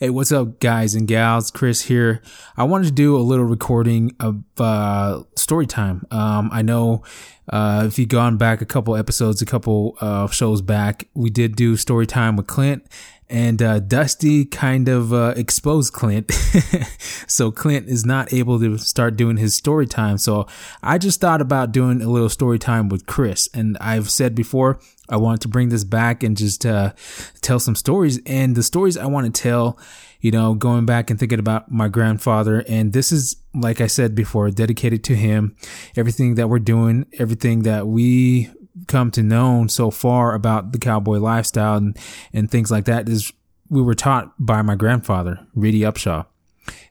Hey, what's up, guys and gals? Chris here. I wanted to do a little recording of uh, story time. Um, I know uh, if you've gone back a couple episodes, a couple uh, shows back, we did do story time with Clint, and uh, Dusty kind of uh, exposed Clint. so Clint is not able to start doing his story time. So I just thought about doing a little story time with Chris. And I've said before, I wanted to bring this back and just uh, tell some stories. And the stories I want to tell, you know, going back and thinking about my grandfather. And this is, like I said before, dedicated to him. Everything that we're doing, everything that we come to know so far about the cowboy lifestyle and, and things like that is we were taught by my grandfather, Reede Upshaw.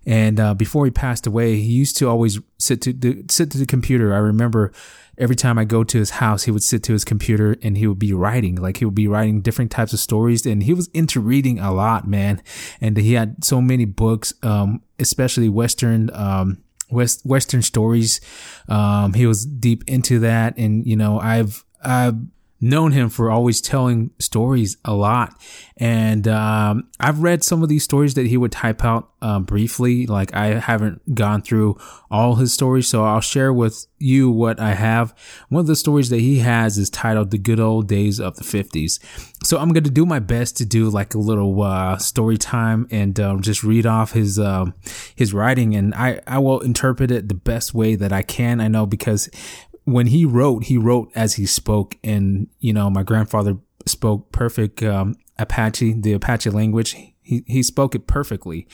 And uh, before he passed away, he used to always sit to the, sit to the computer. I remember every time I go to his house, he would sit to his computer and he would be writing. Like he would be writing different types of stories, and he was into reading a lot, man. And he had so many books, um, especially Western. Um, West Western stories. Um, he was deep into that, and you know, I've I've known him for always telling stories a lot. And um, I've read some of these stories that he would type out um, briefly. Like I haven't gone through all his stories, so I'll share with you what I have. One of the stories that he has is titled "The Good Old Days of the 50s." So I'm going to do my best to do like a little uh, story time and um, just read off his um, his writing, and I I will interpret it the best way that I can. I know because when he wrote, he wrote as he spoke. And, you know, my grandfather spoke perfect um, Apache, the Apache language. He, he spoke it perfectly.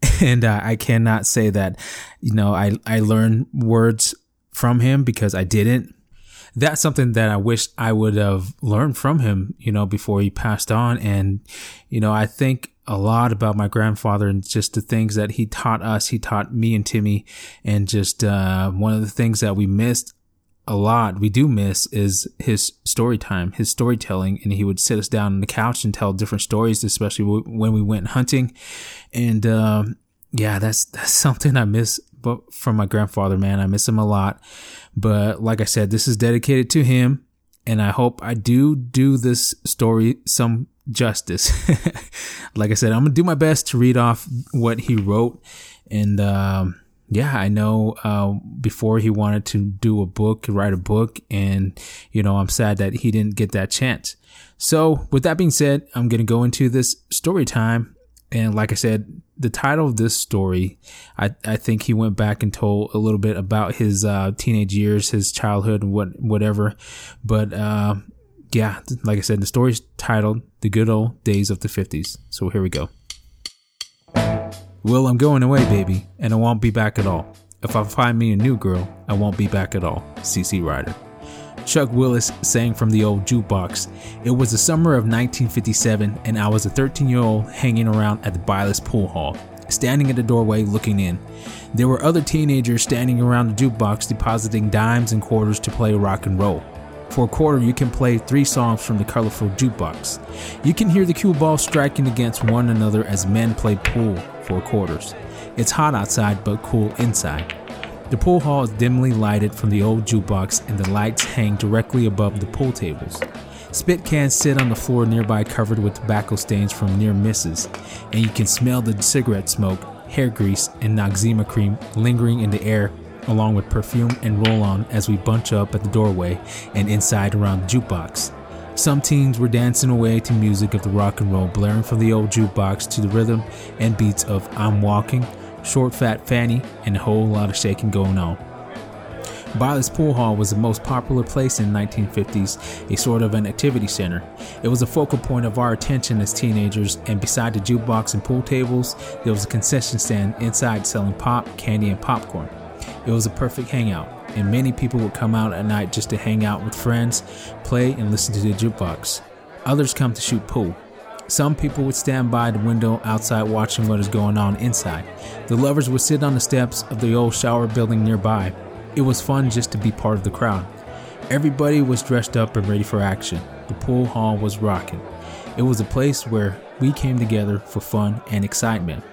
And uh, I cannot say that, you know, I, I learned words from him because I didn't. That's something that I wish I would have learned from him, you know, before he passed on. And, you know, I think a lot about my grandfather and just the things that he taught us. He taught me and Timmy. And just uh, one of the things that we missed a lot we do miss is his story time, his storytelling, and he would sit us down on the couch and tell different stories, especially when we went hunting. And um, yeah, that's that's something I miss from my grandfather. Man, I miss him a lot. But like I said, this is dedicated to him, and I hope I do do this story some justice. like I said, I'm gonna do my best to read off what he wrote, and. Um, yeah, I know uh, before he wanted to do a book, write a book, and you know, I'm sad that he didn't get that chance. So, with that being said, I'm going to go into this story time. And like I said, the title of this story, I, I think he went back and told a little bit about his uh, teenage years, his childhood, what whatever. But uh, yeah, like I said, the story's titled "The Good Old Days of the '50s." So here we go. Well, I'm going away, baby, and I won't be back at all. If I find me a new girl, I won't be back at all. CC Rider. Chuck Willis sang from the old jukebox. It was the summer of 1957, and I was a 13 year old hanging around at the Bylas Pool Hall, standing at the doorway looking in. There were other teenagers standing around the jukebox depositing dimes and quarters to play rock and roll. For a quarter, you can play three songs from the colorful jukebox. You can hear the cue ball striking against one another as men play pool for quarters. It's hot outside but cool inside. The pool hall is dimly lighted from the old jukebox and the lights hang directly above the pool tables. Spit cans sit on the floor nearby covered with tobacco stains from near misses, and you can smell the cigarette smoke, hair grease, and Noxzema cream lingering in the air along with perfume and roll on as we bunch up at the doorway and inside around the jukebox. Some teens were dancing away to music of the rock and roll blaring from the old jukebox to the rhythm and beats of I'm Walking, Short Fat Fanny, and a whole lot of shaking going on. Bylas Pool Hall was the most popular place in the 1950s, a sort of an activity center. It was a focal point of our attention as teenagers, and beside the jukebox and pool tables, there was a concession stand inside selling pop, candy, and popcorn. It was a perfect hangout, and many people would come out at night just to hang out with friends, play, and listen to the jukebox. Others come to shoot pool. Some people would stand by the window outside watching what is going on inside. The lovers would sit on the steps of the old shower building nearby. It was fun just to be part of the crowd. Everybody was dressed up and ready for action. The pool hall was rocking. It was a place where we came together for fun and excitement.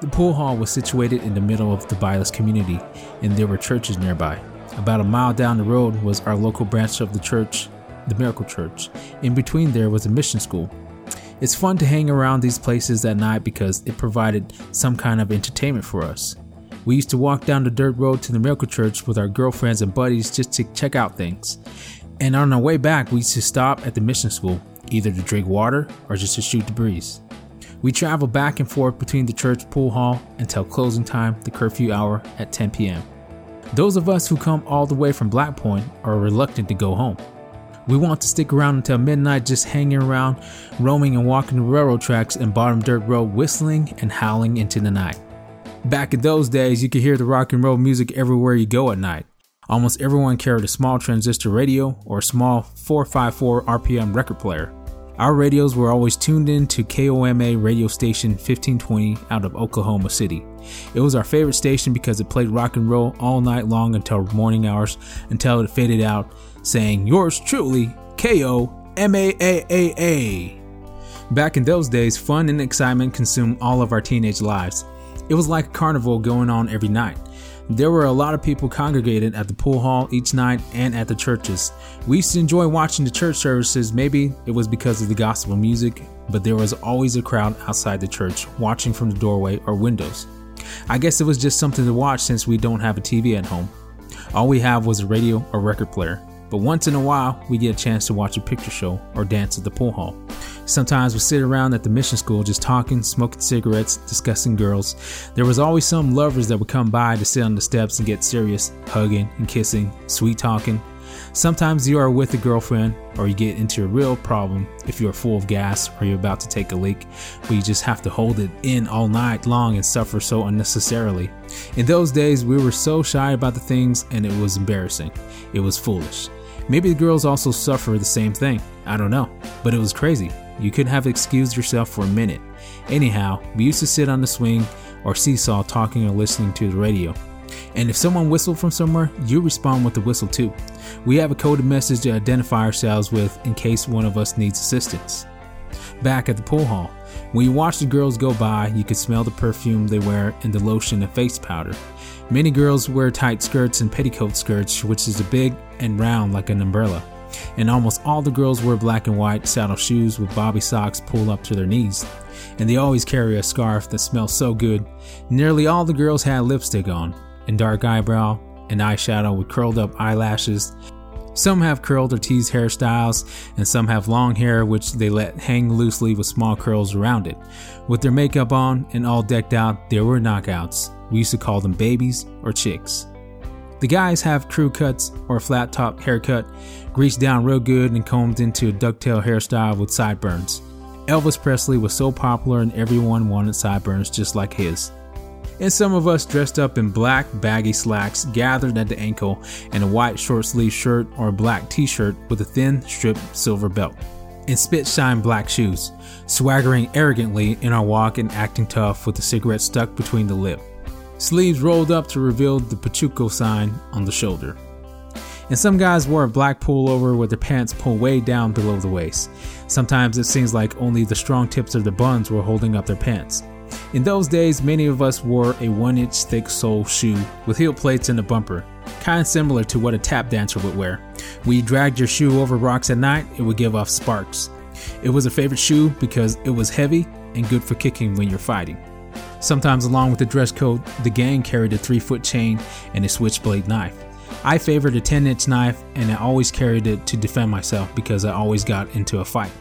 The pool hall was situated in the middle of the Bylas community, and there were churches nearby. About a mile down the road was our local branch of the church, the Miracle Church. In between there was a mission school. It's fun to hang around these places at night because it provided some kind of entertainment for us. We used to walk down the dirt road to the Miracle Church with our girlfriends and buddies just to check out things. And on our way back, we used to stop at the mission school, either to drink water or just to shoot the breeze. We travel back and forth between the church pool hall until closing time, the curfew hour at 10 p.m. Those of us who come all the way from Black Point are reluctant to go home. We want to stick around until midnight just hanging around, roaming and walking the railroad tracks and bottom dirt road, whistling and howling into the night. Back in those days, you could hear the rock and roll music everywhere you go at night. Almost everyone carried a small transistor radio or a small 454 RPM record player. Our radios were always tuned in to KOMA radio station 1520 out of Oklahoma City. It was our favorite station because it played rock and roll all night long until morning hours until it faded out saying, Yours truly, K.O. M-A-A-A-A. Back in those days, fun and excitement consumed all of our teenage lives. It was like a carnival going on every night. There were a lot of people congregated at the pool hall each night and at the churches. We used to enjoy watching the church services. Maybe it was because of the gospel music, but there was always a crowd outside the church watching from the doorway or windows. I guess it was just something to watch since we don't have a TV at home. All we have was a radio or record player. But once in a while, we get a chance to watch a picture show or dance at the pool hall. Sometimes we sit around at the mission school just talking, smoking cigarettes, discussing girls. There was always some lovers that would come by to sit on the steps and get serious, hugging and kissing, sweet talking. Sometimes you are with a girlfriend or you get into a real problem if you are full of gas or you're about to take a leak, but you just have to hold it in all night long and suffer so unnecessarily. In those days, we were so shy about the things and it was embarrassing. It was foolish. Maybe the girls also suffer the same thing. I don't know. But it was crazy. You could have excused yourself for a minute. Anyhow, we used to sit on the swing or seesaw talking or listening to the radio. And if someone whistled from somewhere, you respond with the whistle too. We have a coded message to identify ourselves with in case one of us needs assistance. Back at the pool hall, when you watch the girls go by, you could smell the perfume they wear and the lotion and face powder. Many girls wear tight skirts and petticoat skirts, which is big and round like an umbrella. And almost all the girls wear black and white saddle shoes with bobby socks pulled up to their knees. And they always carry a scarf that smells so good. Nearly all the girls had lipstick on, and dark eyebrow, and eyeshadow with curled up eyelashes. Some have curled or teased hairstyles, and some have long hair which they let hang loosely with small curls around it. With their makeup on and all decked out, there were knockouts. We used to call them babies or chicks. The guys have crew cuts or a flat top haircut, greased down real good and combed into a ducktail hairstyle with sideburns. Elvis Presley was so popular and everyone wanted sideburns just like his. And some of us dressed up in black baggy slacks gathered at the ankle and a white short sleeve shirt or a black t shirt with a thin stripped silver belt. And spit shine black shoes, swaggering arrogantly in our walk and acting tough with a cigarette stuck between the lip sleeves rolled up to reveal the Pachuco sign on the shoulder. And some guys wore a black pullover with their pants pulled way down below the waist. Sometimes it seems like only the strong tips of the buns were holding up their pants. In those days, many of us wore a one inch thick sole shoe with heel plates and a bumper, kind of similar to what a tap dancer would wear. You dragged your shoe over rocks at night, it would give off sparks. It was a favorite shoe because it was heavy and good for kicking when you're fighting. Sometimes, along with the dress code, the gang carried a three foot chain and a switchblade knife. I favored a 10 inch knife and I always carried it to defend myself because I always got into a fight.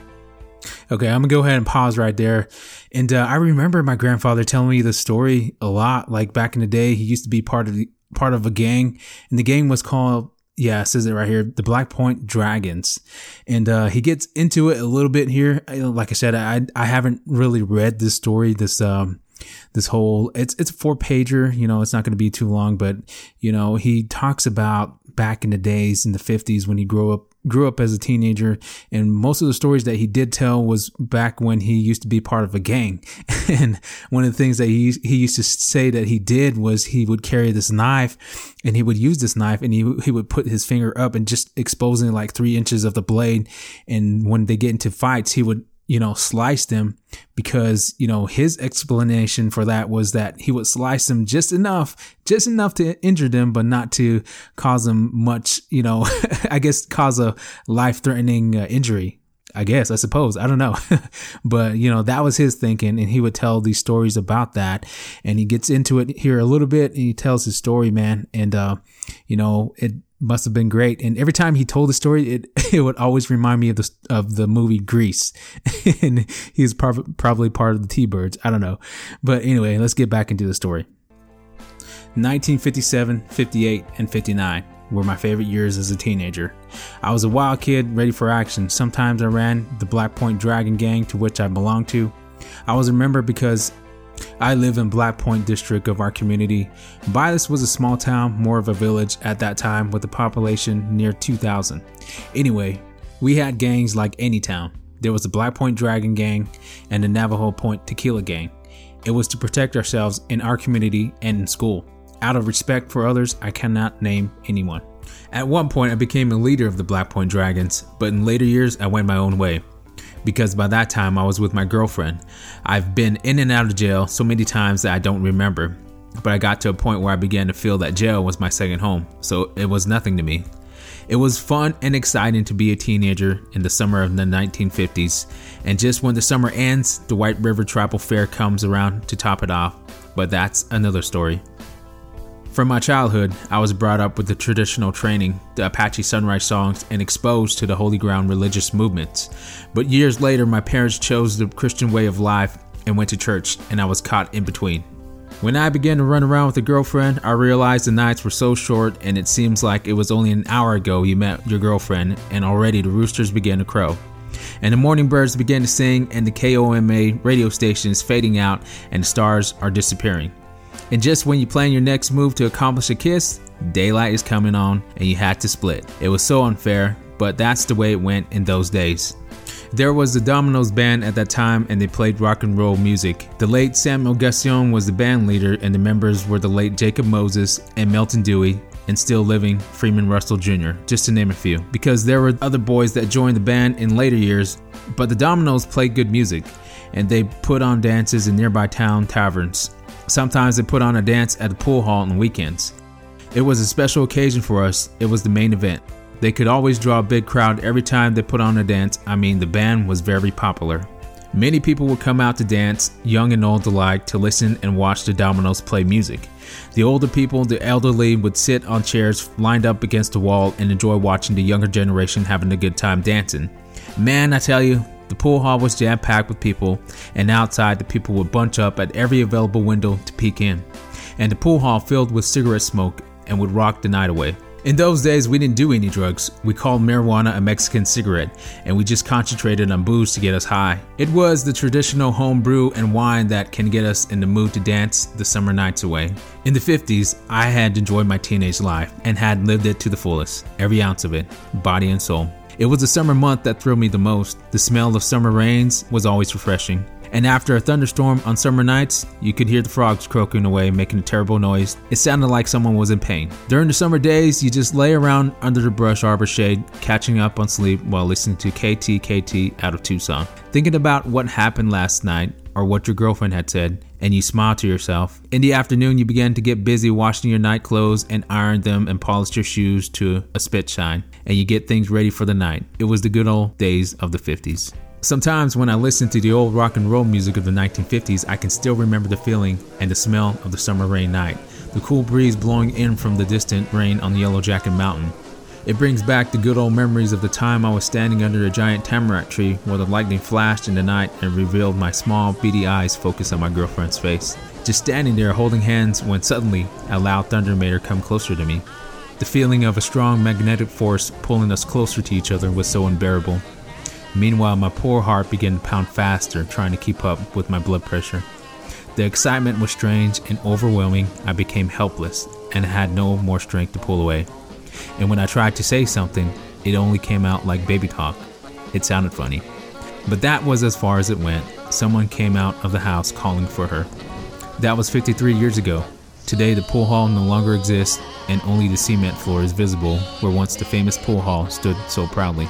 Okay, I'm gonna go ahead and pause right there. And uh, I remember my grandfather telling me the story a lot. Like back in the day, he used to be part of the part of a gang, and the gang was called yeah, it says it right here, the Black Point Dragons, and uh, he gets into it a little bit here. Like I said, I I haven't really read this story, this um this whole it's it's a four pager you know it's not going to be too long but you know he talks about back in the days in the 50s when he grew up grew up as a teenager and most of the stories that he did tell was back when he used to be part of a gang. And one of the things that he he used to say that he did was he would carry this knife and he would use this knife and he he would put his finger up and just exposing like 3 inches of the blade and when they get into fights he would you know, sliced them because, you know, his explanation for that was that he would slice them just enough, just enough to injure them, but not to cause them much, you know, I guess cause a life threatening uh, injury. I guess, I suppose. I don't know. but, you know, that was his thinking. And he would tell these stories about that. And he gets into it here a little bit and he tells his story, man. And, uh, you know, it must have been great. And every time he told the story, it, it would always remind me of the, of the movie Grease. and he's prob- probably part of the T-Birds. I don't know. But anyway, let's get back into the story. 1957, 58, and 59 were my favorite years as a teenager. I was a wild kid, ready for action. Sometimes I ran the Black Point Dragon Gang to which I belonged to. I was remembered because I live in Black Point district of our community. Bylas was a small town, more of a village at that time with a population near 2,000. Anyway, we had gangs like any town. There was the Black Point Dragon Gang and the Navajo Point Tequila Gang. It was to protect ourselves in our community and in school. Out of respect for others, I cannot name anyone. At one point, I became a leader of the Black Point Dragons, but in later years, I went my own way. Because by that time, I was with my girlfriend. I've been in and out of jail so many times that I don't remember, but I got to a point where I began to feel that jail was my second home, so it was nothing to me. It was fun and exciting to be a teenager in the summer of the 1950s, and just when the summer ends, the White River Tribal Fair comes around to top it off, but that's another story. From my childhood, I was brought up with the traditional training, the Apache Sunrise songs, and exposed to the Holy Ground religious movements. But years later, my parents chose the Christian way of life and went to church, and I was caught in between. When I began to run around with a girlfriend, I realized the nights were so short, and it seems like it was only an hour ago you met your girlfriend, and already the roosters began to crow. And the morning birds began to sing, and the KOMA radio station is fading out, and the stars are disappearing. And just when you plan your next move to accomplish a kiss, daylight is coming on and you had to split. It was so unfair, but that's the way it went in those days. There was the Dominoes band at that time and they played rock and roll music. The late Samuel Gassion was the band leader and the members were the late Jacob Moses and Melton Dewey and still living Freeman Russell Jr., just to name a few. Because there were other boys that joined the band in later years, but the Dominoes played good music and they put on dances in nearby town taverns. Sometimes they put on a dance at the pool hall on weekends. It was a special occasion for us, it was the main event. They could always draw a big crowd every time they put on a dance. I mean, the band was very popular. Many people would come out to dance, young and old alike, to listen and watch the Dominoes play music. The older people, the elderly, would sit on chairs lined up against the wall and enjoy watching the younger generation having a good time dancing. Man, I tell you, the pool hall was jam packed with people, and outside the people would bunch up at every available window to peek in. And the pool hall filled with cigarette smoke and would rock the night away. In those days, we didn't do any drugs. We called marijuana a Mexican cigarette, and we just concentrated on booze to get us high. It was the traditional home brew and wine that can get us in the mood to dance the summer nights away. In the 50s, I had enjoyed my teenage life and had lived it to the fullest, every ounce of it, body and soul. It was the summer month that thrilled me the most. The smell of summer rains was always refreshing. And after a thunderstorm on summer nights, you could hear the frogs croaking away, making a terrible noise. It sounded like someone was in pain. During the summer days, you just lay around under the brush arbor shade, catching up on sleep while listening to KTKT out of Tucson. Thinking about what happened last night or what your girlfriend had said, and you smile to yourself. In the afternoon, you began to get busy washing your night clothes and iron them and polish your shoes to a spit shine, and you get things ready for the night. It was the good old days of the 50s. Sometimes when I listen to the old rock and roll music of the 1950s, I can still remember the feeling and the smell of the summer rain night, the cool breeze blowing in from the distant rain on the Yellow Jacket Mountain, it brings back the good old memories of the time I was standing under a giant tamarack tree where the lightning flashed in the night and revealed my small, beady eyes focused on my girlfriend's face. Just standing there holding hands when suddenly a loud thunder made her come closer to me. The feeling of a strong magnetic force pulling us closer to each other was so unbearable. Meanwhile, my poor heart began to pound faster, trying to keep up with my blood pressure. The excitement was strange and overwhelming. I became helpless and had no more strength to pull away and when I tried to say something, it only came out like baby talk. It sounded funny. But that was as far as it went. Someone came out of the house calling for her. That was 53 years ago. Today, the pool hall no longer exists, and only the cement floor is visible where once the famous pool hall stood so proudly.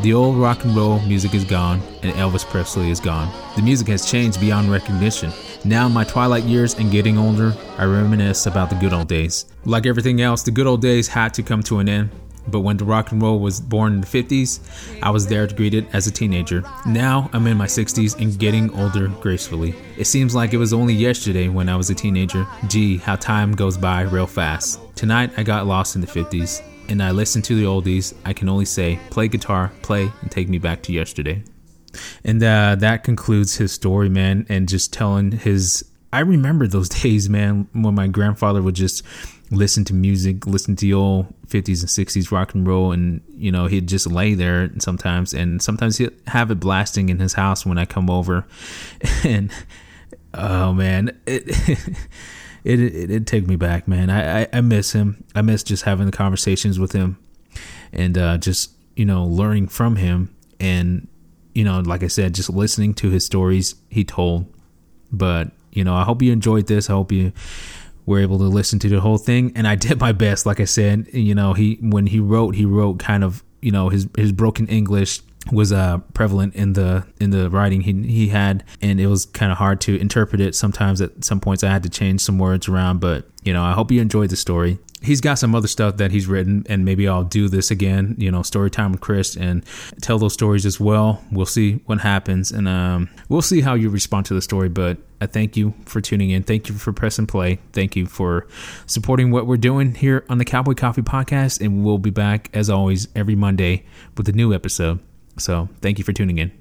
The old rock and roll music is gone, and Elvis Presley is gone. The music has changed beyond recognition. Now, in my twilight years and getting older, I reminisce about the good old days. Like everything else, the good old days had to come to an end. but when the rock and roll was born in the 50s, I was there to greet it as a teenager. Now I'm in my 60s and getting older gracefully. It seems like it was only yesterday when I was a teenager. Gee, how time goes by real fast. Tonight I got lost in the 50s and I listened to the oldies. I can only say, play guitar, play, and take me back to yesterday. And uh, that concludes his story, man, and just telling his. I remember those days, man, when my grandfather would just listen to music, listen to the old 50s and 60s rock and roll. And, you know, he'd just lay there sometimes. And sometimes he'd have it blasting in his house when I come over. And, oh, man, it, it, it, it take me back, man. I, I, I, miss him. I miss just having the conversations with him and uh, just, you know, learning from him. And, you know, like I said, just listening to his stories he told. But, you know, I hope you enjoyed this. I hope you were able to listen to the whole thing. And I did my best like I said you know he when he wrote he wrote kind of you know his his broken English was uh prevalent in the in the writing he he had. And it was kind of hard to interpret it sometimes. At some points I had to change some words around. But you know I hope you enjoyed the story he's got some other stuff that he's written and maybe I'll do this again, you know, story time with Chris and tell those stories as well. We'll see what happens and um, we'll see how you respond to the story, but I thank you for tuning in. Thank you for pressing play. Thank you for supporting what we're doing here on the Cowboy Coffee podcast and we'll be back as always every Monday with a new episode. So, thank you for tuning in.